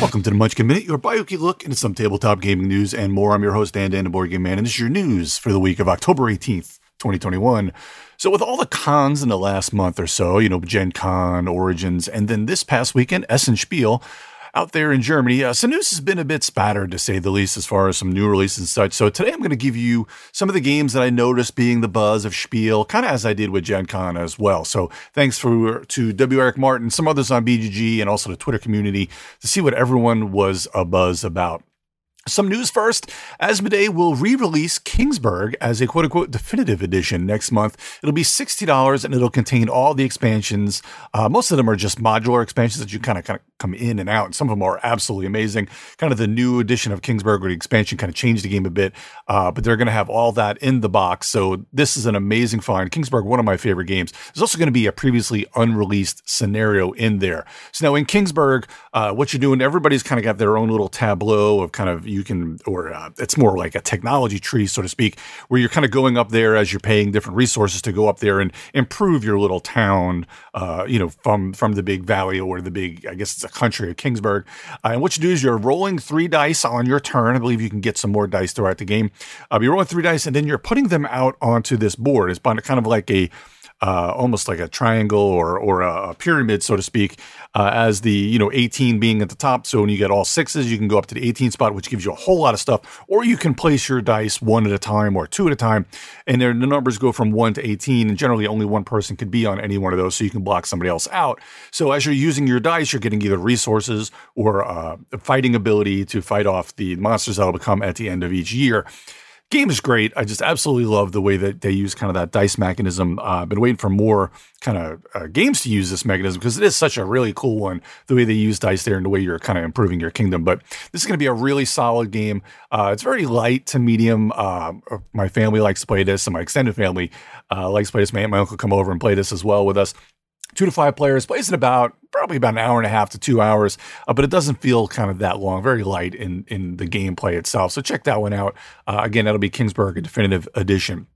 Welcome to the Munchkin Minute, your bi-weekly look into some tabletop gaming news and more. I'm your host, Dan Dan, the Board Game Man, and this is your news for the week of October 18th, 2021. So with all the cons in the last month or so, you know, Gen Con, Origins, and then this past weekend, Essen Spiel, out there in Germany. Uh, news has been a bit spattered, to say the least, as far as some new releases and such. So today I'm going to give you some of the games that I noticed being the buzz of Spiel, kind of as I did with Gen Con as well. So thanks for to W. Eric Martin, some others on BGG, and also the Twitter community to see what everyone was a buzz about. Some news first. Asmodee will re-release Kingsburg as a quote-unquote definitive edition next month. It'll be $60 and it'll contain all the expansions. Uh, most of them are just modular expansions that you kind of kind of come in and out. And some of them are absolutely amazing. Kind of the new edition of Kingsburg the expansion kind of changed the game a bit. Uh, but they're going to have all that in the box. So this is an amazing find. Kingsburg, one of my favorite games. There's also going to be a previously unreleased scenario in there. So now in Kingsburg, uh, what you're doing, everybody's kind of got their own little tableau of kind of you can, or uh, it's more like a technology tree, so to speak, where you're kind of going up there as you're paying different resources to go up there and improve your little town, uh, you know, from from the big valley or the big, I guess it's a country of Kingsburg. Uh, and what you do is you're rolling three dice on your turn. I believe you can get some more dice throughout the game. Uh, you're rolling three dice and then you're putting them out onto this board. It's kind of like a uh, almost like a triangle or or a, pyramid, so to speak, uh, as the you know 18 being at the top. So when you get all sixes, you can go up to the 18 spot, which gives you a whole lot of stuff. Or you can place your dice one at a time or two at a time, and the numbers go from one to 18. And generally, only one person could be on any one of those, so you can block somebody else out. So as you're using your dice, you're getting either resources or uh, fighting ability to fight off the monsters that'll become at the end of each year game is great. I just absolutely love the way that they use kind of that dice mechanism. Uh, I've been waiting for more kind of uh, games to use this mechanism because it is such a really cool one. The way they use dice there and the way you're kind of improving your kingdom. But this is going to be a really solid game. Uh, it's very light to medium. Uh, my family likes to play this, and my extended family uh, likes to play this. My my uncle come over and play this as well with us two to five players, plays in about probably about an hour and a half to two hours, uh, but it doesn't feel kind of that long, very light in in the gameplay itself. So check that one out. Uh, again, that'll be Kingsburg, a definitive edition.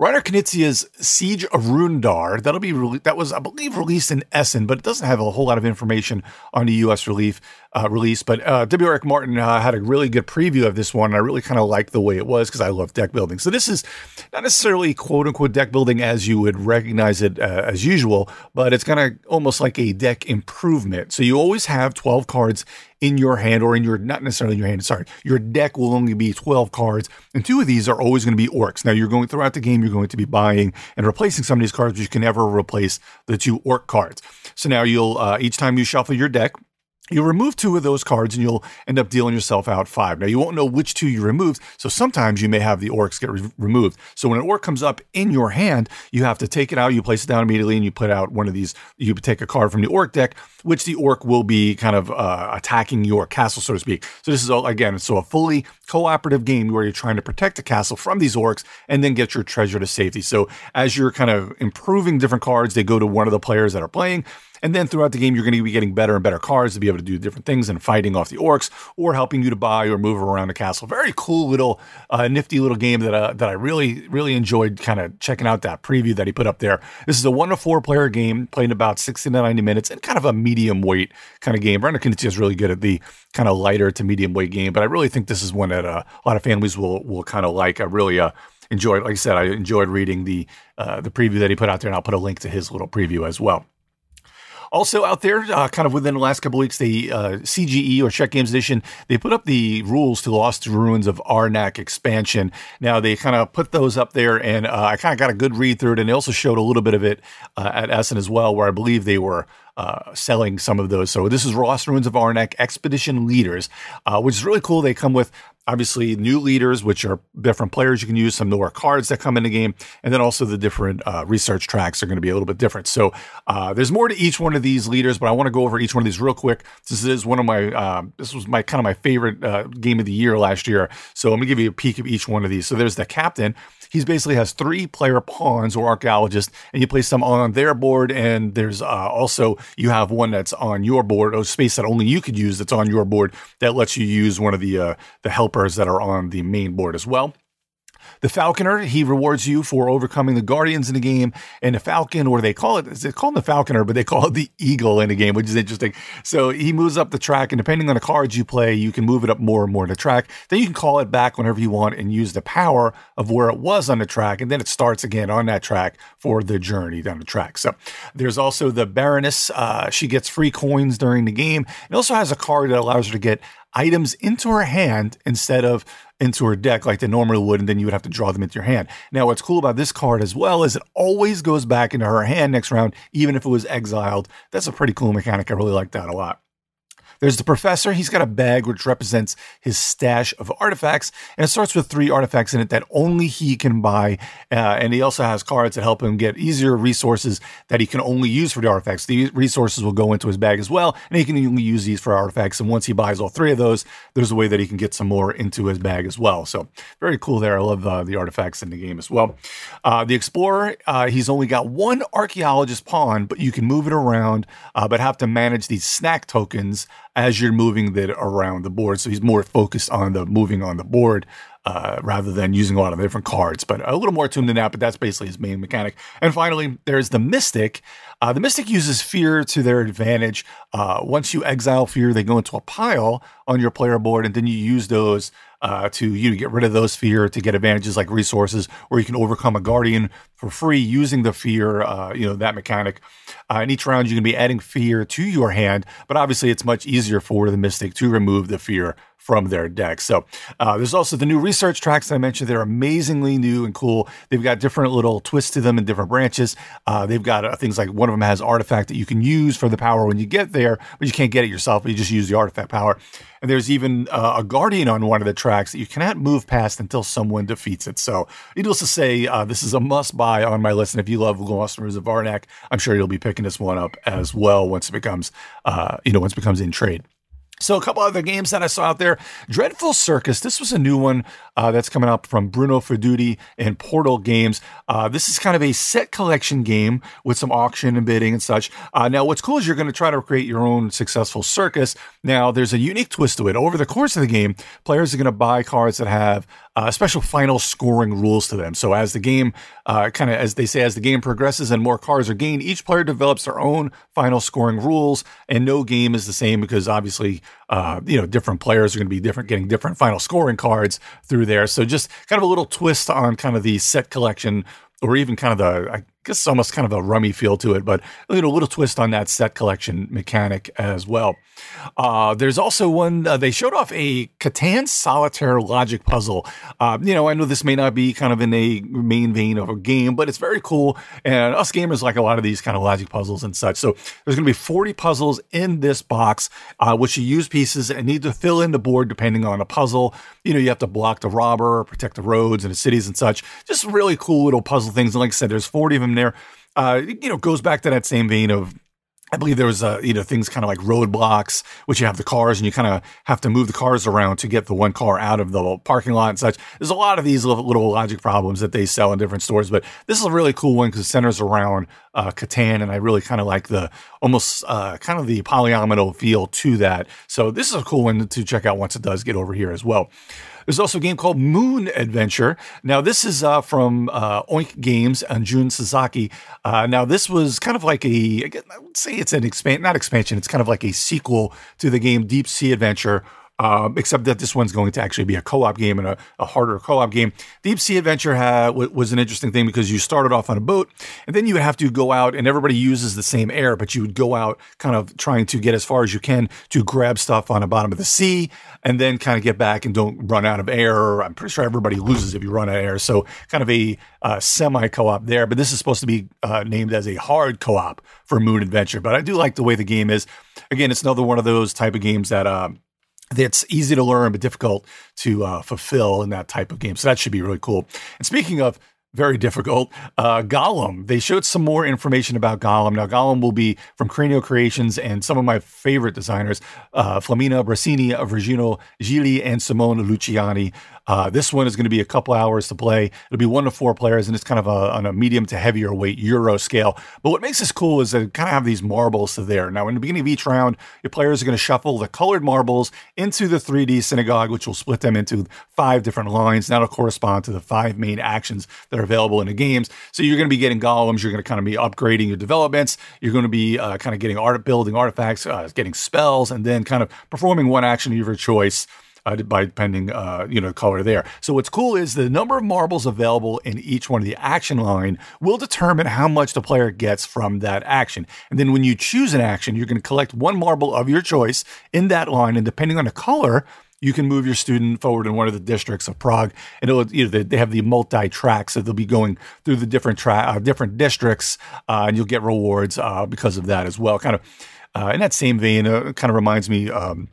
Reiner Knizia's Siege of Runedar. That'll be re- that was I believe released in Essen, but it doesn't have a whole lot of information on the U.S. relief uh, release. But uh, W. Eric Martin uh, had a really good preview of this one. And I really kind of liked the way it was because I love deck building. So this is not necessarily quote unquote deck building as you would recognize it uh, as usual, but it's kind of almost like a deck improvement. So you always have 12 cards in your hand or in your not necessarily in your hand sorry your deck will only be 12 cards and two of these are always going to be orcs. Now you're going throughout the game you're going to be buying and replacing some of these cards but you can never replace the two orc cards. So now you'll uh, each time you shuffle your deck You'll remove two of those cards and you'll end up dealing yourself out five. Now, you won't know which two you removed, so sometimes you may have the orcs get re- removed. So, when an orc comes up in your hand, you have to take it out, you place it down immediately, and you put out one of these. You take a card from the orc deck, which the orc will be kind of uh, attacking your castle, so to speak. So, this is all, again, so a fully cooperative game where you're trying to protect the castle from these orcs and then get your treasure to safety. So, as you're kind of improving different cards, they go to one of the players that are playing. And then throughout the game, you're going to be getting better and better cards to be able to do different things and fighting off the orcs or helping you to buy or move around the castle. Very cool little, uh, nifty little game that uh, that I really really enjoyed. Kind of checking out that preview that he put up there. This is a one to four player game, playing about sixty to ninety minutes, and kind of a medium weight kind of game. Reiner Knizia is really good at the kind of lighter to medium weight game, but I really think this is one that uh, a lot of families will will kind of like. I really uh, enjoyed. Like I said, I enjoyed reading the uh, the preview that he put out there, and I'll put a link to his little preview as well. Also out there, uh, kind of within the last couple weeks, the uh, CGE or Czech Games Edition, they put up the rules to Lost Ruins of Arnak expansion. Now they kind of put those up there, and uh, I kind of got a good read through it, and they also showed a little bit of it uh, at Essen as well, where I believe they were uh, selling some of those. So this is Lost Ruins of Arnak Expedition Leaders, uh, which is really cool. They come with obviously new leaders, which are different players you can use, some newer cards that come in the game, and then also the different uh, research tracks are going to be a little bit different. So uh, there's more to each one of these leaders, but I want to go over each one of these real quick This is one of my uh, this was my kind of my favorite uh, game of the year last year. So I'm gonna give you a peek of each one of these. So there's the captain. He basically has three player pawns or archaeologists, and you place them on their board. And there's uh, also you have one that's on your board, a space that only you could use that's on your board that lets you use one of the uh, the helpers that are on the main board as well. The Falconer, he rewards you for overcoming the Guardians in the game. And the Falcon, or they call it—is it, they call him the Falconer, but they call it the Eagle in the game, which is interesting. So he moves up the track, and depending on the cards you play, you can move it up more and more in the track. Then you can call it back whenever you want and use the power of where it was on the track. And then it starts again on that track for the journey down the track. So there's also the Baroness. Uh, she gets free coins during the game. It also has a card that allows her to get items into her hand instead of into her deck like they normally would, and then you would have to draw them into your hand. Now, what's cool about this card as well is it always goes back into her hand next round, even if it was exiled. That's a pretty cool mechanic. I really like that a lot. There's the professor. He's got a bag which represents his stash of artifacts, and it starts with three artifacts in it that only he can buy. Uh, and he also has cards that help him get easier resources that he can only use for the artifacts. The resources will go into his bag as well, and he can only use these for artifacts. And once he buys all three of those, there's a way that he can get some more into his bag as well. So very cool there. I love uh, the artifacts in the game as well. Uh, the explorer, uh, he's only got one archaeologist pawn, but you can move it around, uh, but have to manage these snack tokens as you're moving that around the board. So he's more focused on the moving on the board uh, rather than using a lot of different cards. But a little more tuned than that, but that's basically his main mechanic. And finally, there's the Mystic. Uh, the Mystic uses fear to their advantage. Uh, once you exile fear, they go into a pile on your player board, and then you use those uh, to you get rid of those fear to get advantages like resources, or you can overcome a guardian for free using the fear, uh, you know, that mechanic. Uh, each round, you can be adding fear to your hand, but obviously it's much easier for the mystic to remove the fear from their deck. So uh, there's also the new research tracks I mentioned. They're amazingly new and cool. They've got different little twists to them in different branches. Uh, they've got uh, things like one of them has artifact that you can use for the power when you get there, but you can't get it yourself. But you just use the artifact power. And there's even uh, a guardian on one of the tracks that you cannot move past until someone defeats it. So needless to say, uh, this is a must buy on my list. And if you love Lost Ruins of Arnak, I'm sure you'll be picking this one up as well once it becomes, uh, you know, once it becomes in trade. So a couple other games that I saw out there. Dreadful Circus. This was a new one uh, that's coming up from Bruno Faidutti and Portal Games. Uh, this is kind of a set collection game with some auction and bidding and such. Uh, now, what's cool is you're going to try to create your own successful circus. Now, there's a unique twist to it. Over the course of the game, players are going to buy cards that have uh, special final scoring rules to them. So as the game, uh, kind of as they say, as the game progresses and more cards are gained, each player develops their own final scoring rules, and no game is the same because obviously, uh, you know, different players are going to be different, getting different final scoring cards through there. So just kind of a little twist on kind of the set collection or even kind of the, guess almost kind of a rummy feel to it, but a little twist on that set collection mechanic as well. Uh, there's also one, uh, they showed off a Catan solitaire logic puzzle. Uh, you know, I know this may not be kind of in a main vein of a game, but it's very cool. And us gamers like a lot of these kind of logic puzzles and such. So there's going to be 40 puzzles in this box, uh, which you use pieces and need to fill in the board depending on a puzzle. You know, you have to block the robber, protect the roads and the cities and such. Just really cool little puzzle things. And like I said, there's 40 of them there. Uh, you know, goes back to that same vein of I believe there was, uh, you know, things kind of like roadblocks, which you have the cars and you kind of have to move the cars around to get the one car out of the parking lot and such. There's a lot of these little, little logic problems that they sell in different stores, but this is a really cool one because it centers around uh, Catan, and I really kind of like the almost uh, kind of the polyomino feel to that. So this is a cool one to check out once it does get over here as well. There's also a game called Moon Adventure. Now, this is uh, from uh, Oink Games and Jun Sasaki. Uh, now, this was kind of like a, I would say it's an expand, not expansion, it's kind of like a sequel to the game Deep Sea Adventure um, except that this one's going to actually be a co-op game and a, a harder co-op game. Deep Sea Adventure w- was an interesting thing because you started off on a boat and then you have to go out and everybody uses the same air, but you would go out kind of trying to get as far as you can to grab stuff on the bottom of the sea and then kind of get back and don't run out of air. I'm pretty sure everybody loses if you run out of air. So kind of a uh, semi co-op there, but this is supposed to be uh, named as a hard co-op for Moon Adventure. But I do like the way the game is. Again, it's another one of those type of games that, um, that's easy to learn but difficult to uh, fulfill in that type of game. So that should be really cool. And speaking of very difficult, uh, Golem, they showed some more information about Golem. Now, Golem will be from Cranio Creations and some of my favorite designers, uh, Flaminia Brasini, Virginio Gigli, and Simone Luciani. Uh, this one is going to be a couple hours to play. It'll be one to four players, and it's kind of a, on a medium to heavier weight Euro scale. But what makes this cool is that it kind of have these marbles to there. Now, in the beginning of each round, your players are going to shuffle the colored marbles into the 3D synagogue, which will split them into five different lines. That'll correspond to the five main actions that are available in the games. So you're going to be getting golems. You're going to kind of be upgrading your developments. You're going to be uh, kind of getting art building artifacts, uh, getting spells, and then kind of performing one action of your choice uh, by depending, uh, you know, color there. So what's cool is the number of marbles available in each one of the action line will determine how much the player gets from that action. And then when you choose an action, you're going to collect one marble of your choice in that line, and depending on the color, you can move your student forward in one of the districts of Prague, and you know, they, have the multi tracks, so they'll be going through the different tra- uh, different districts, uh, and you'll get rewards uh, because of that as well. Kind of uh, in that same vein, uh, kind of reminds me. Um,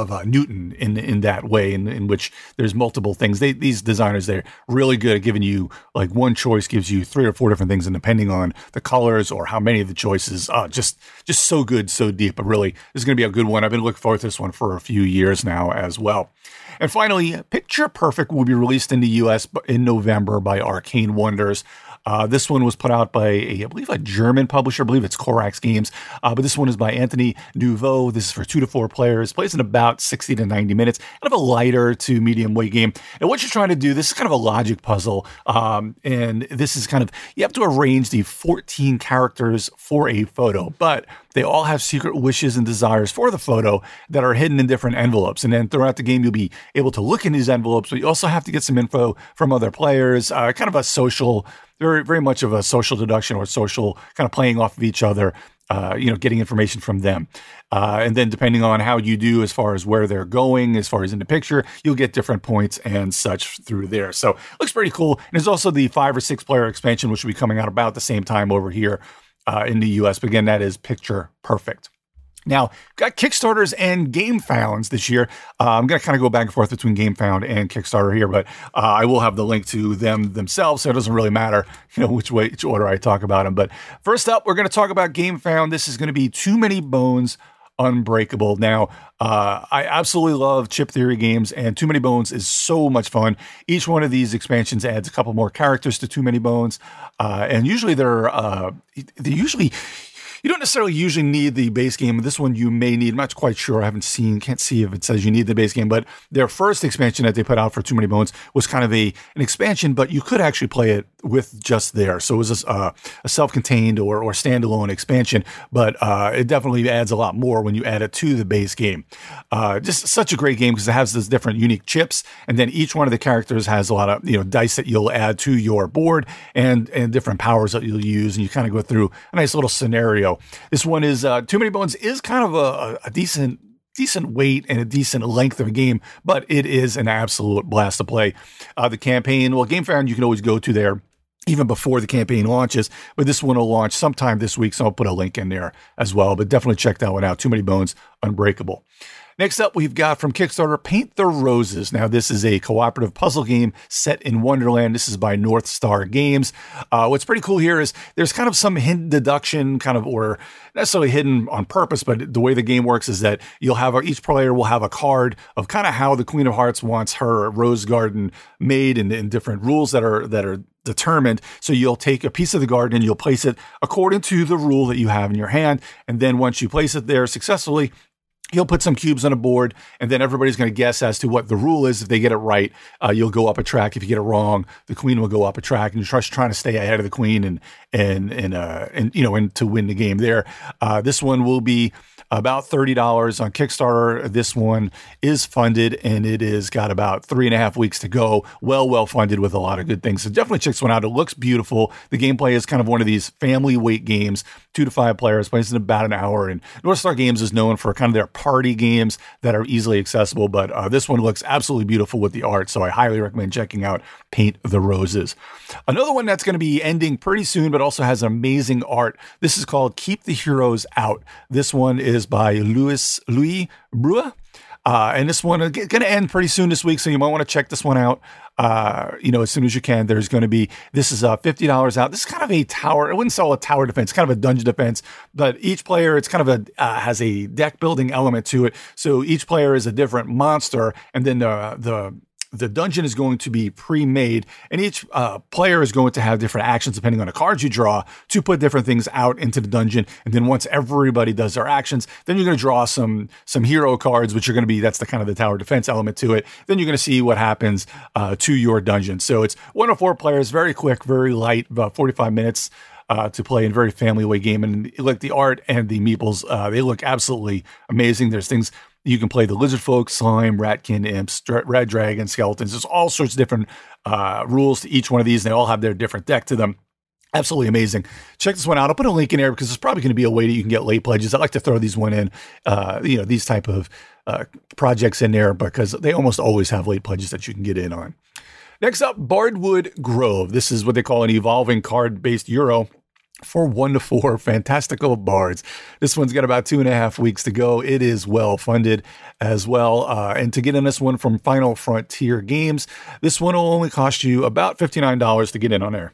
of uh, Newton in in that way, in, in which there's multiple things. They, these designers they're really good at giving you like one choice gives you three or four different things, and depending on the colors or how many of the choices, uh, just just so good, so deep. But really, this is going to be a good one. I've been looking forward to this one for a few years now as well. And finally, Picture Perfect will be released in the U.S. in November by Arcane Wonders. Uh, this one was put out by, a, I believe, a German publisher. I believe it's Corax Games. Uh, but this one is by Anthony Nouveau. This is for two to four players. Plays in about 60 to 90 minutes. Kind of a lighter to medium weight game. And what you're trying to do, this is kind of a logic puzzle. Um, and this is kind of, you have to arrange the 14 characters for a photo. But they all have secret wishes and desires for the photo that are hidden in different envelopes. And then throughout the game, you'll be able to look in these envelopes, but you also have to get some info from other players, uh, kind of a social very very much of a social deduction or social kind of playing off of each other. Uh, you know, getting information from them, uh, and then depending on how you do as far as where they're going, as far as in the picture, you'll get different points and such through there. So looks pretty cool. And there's also the five or six player expansion, which will be coming out about the same time over here uh, in the U.S. But again, that is picture perfect. Now, got Kickstarters and GameFounds this year. Uh, I'm going to kind of go back and forth between GameFound and Kickstarter here, but uh, I will have the link to them themselves, so it doesn't really matter, you know, which way, which order I talk about them. But first up, we're going to talk about GameFound. This is going to be Too Many Bones Unbreakable. Now, uh, I absolutely love chip theory games, and Too Many Bones is so much fun. Each one of these expansions adds a couple more characters to Too Many Bones, uh, and usually they're uh, they usually you don't necessarily usually need the base game. This one you may need. I'm not quite sure. I haven't seen, can't see if it says you need the base game. But their first expansion that they put out for Too Many Bones was kind of a an expansion, but you could actually play it with just there. So it was a, uh, a self-contained or, or standalone expansion, but uh, it definitely adds a lot more when you add it to the base game. Uh, just such a great game because it has those different unique chips, and then each one of the characters has a lot of you know dice that you'll add to your board and and different powers that you'll use, and you kind of go through a nice little scenario this one is uh, Too Many Bones is kind of a, a decent decent weight and a decent length of a game, but it is an absolute blast to play. Uh, the campaign, well, Game GameFound you can always go to there even before the campaign launches, but this one will launch sometime this week, so I'll put a link in there as well. But definitely check that one out. Too many bones, unbreakable. Next up, we've got from Kickstarter Paint the Roses. Now, this is a cooperative puzzle game set in Wonderland. This is by North Star Games. Uh, what's pretty cool here is there's kind of some hidden deduction, kind of, or necessarily hidden on purpose, but the way the game works is that you'll have each player will have a card of kind of how the Queen of Hearts wants her rose garden made and, and different rules that are that are determined. So you'll take a piece of the garden and you'll place it according to the rule that you have in your hand. And then once you place it there successfully, he'll put some cubes on a board and then everybody's going to guess as to what the rule is. If they get it right uh, you'll go up a track. If you get it wrong the queen will go up a track and you're just trying to stay ahead of the queen and and and uh and you know and to win the game there. Uh, this one will be about $30 on Kickstarter. This one is funded and it is got about three and a half weeks to go. Well, well funded with a lot of good things. So definitely check this one out. It looks beautiful. The gameplay is kind of one of these family weight games, two to five players, plays in about an hour. And North Star Games is known for kind of their party games that are easily accessible. But uh, this one looks absolutely beautiful with the art. So I highly recommend checking out Paint the Roses. Another one that's going to be ending pretty soon, but also has amazing art. This is called Keep the Heroes Out. This one is is by Louis Louis Brueh. Uh, and this one is going to end pretty soon this week, so you might want to check this one out. Uh, you know, as soon as you can. There's going to be this is uh, fifty dollars out. This is kind of a tower. I wouldn't sell a tower defense, kind of a dungeon defense. But each player, it's kind of a uh, has a deck building element to it. So each player is a different monster, and then the the the dungeon is going to be pre-made, and each uh, player is going to have different actions depending on the cards you draw to put different things out into the dungeon. And then once everybody does their actions, then you're going to draw some some hero cards, which are going to be that's the kind of the tower defense element to it. Then you're going to see what happens uh, to your dungeon. So it's one of four players, very quick, very light, about 45 minutes uh, to play in a very family way game. And like the art and the meeples, uh, they look absolutely amazing. There's things you can play the lizard folk, slime, ratkin, imps, red dragon, skeletons. There's all sorts of different uh, rules to each one of these. And they all have their different deck to them. Absolutely amazing. Check this one out. I'll put a link in there because it's probably going to be a way that you can get late pledges. I like to throw these one in, uh, you know, these type of uh, projects in there because they almost always have late pledges that you can get in on. Next up, Bardwood Grove. This is what they call an evolving card based Euro for one to four fantastical bards. This one's got about two and a half weeks to go. It is well funded as well. Uh, and to get in this one from Final Frontier Games, this one will only cost you about $59 to get in on there.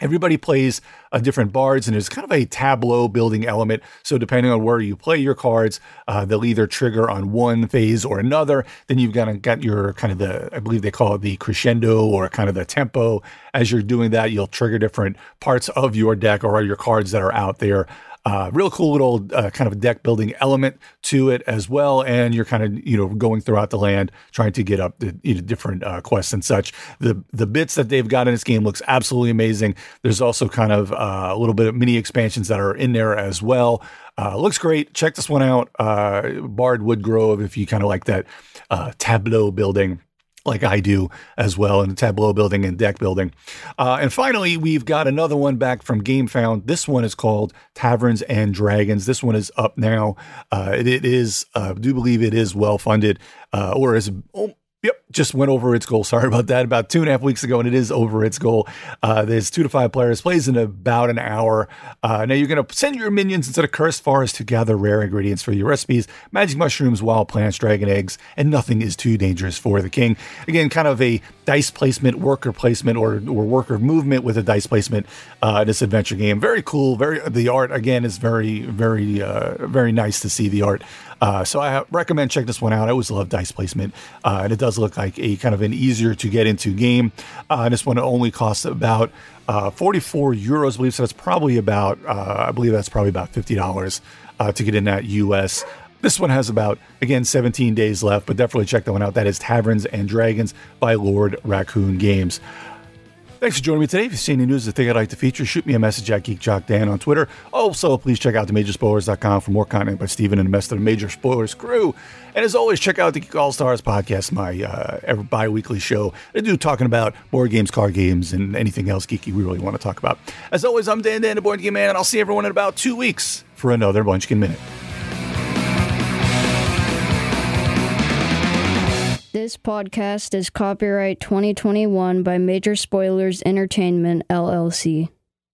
Everybody plays a uh, different bards, and there's kind of a tableau building element. So depending on where you play your cards, uh, they'll either trigger on one phase or another. Then you've got, to, got your kind of the, I believe they call it the crescendo or kind of the tempo. As you're doing that, you'll trigger different parts of your deck or your cards that are out there. Uh, real cool little uh, kind of deck building element to it as well, and you're kind of you know going throughout the land trying to get up the you know, different uh, quests and such. The the bits that they've got in this game looks absolutely amazing. There's also kind of uh, a little bit of mini expansions that are in there as well. Uh, looks great. Check this one out. Uh, Bardwood Grove, if you kind of like that tableau building like I do as well in tableau building and deck building. Uh, and finally, we've got another one back from GameFound. This one is called Taverns and Dragons. This one is up now. Uh, it, it is, uh, I do believe it is well funded, uh, or is oh, Yep, just went over its goal. Sorry about that. About two and a half weeks ago, and it is over its goal. Uh, there's two to five players, plays in about an hour. Uh, now you're going to send your minions into the cursed forest to gather rare ingredients for your recipes: magic mushrooms, wild plants, dragon eggs, and nothing is too dangerous for the king. Again, kind of a dice placement, worker placement, or or worker movement with a dice placement. Uh, this adventure game, very cool. Very the art again is very very uh, very nice to see the art. Uh, so I recommend check this one out. I always love dice placement, uh, and it does look like a kind of an easier to get into game. Uh, this one only costs about uh, 44 euros, I believe. So that's probably about, uh, I believe that's probably about $50 uh, to get in that US. This one has about, again, 17 days left, but definitely check that one out. That is Taverns and Dragons by Lord Raccoon Games. Thanks for joining me today. If you see any news that think I'd like to feature, shoot me a message at GeekJockDan on Twitter. Also, please check out themajorspoilers.com for more content by Steven and the rest of the Major Spoilers crew. And as always, check out the Geek All Stars podcast, my uh, bi weekly show. I do talking about board games, card games, and anything else geeky we really want to talk about. As always, I'm Dan Dan, the Board Game Man, and I'll see everyone in about two weeks for another Munchkin Minute. This podcast is copyright 2021 by Major Spoilers Entertainment, LLC.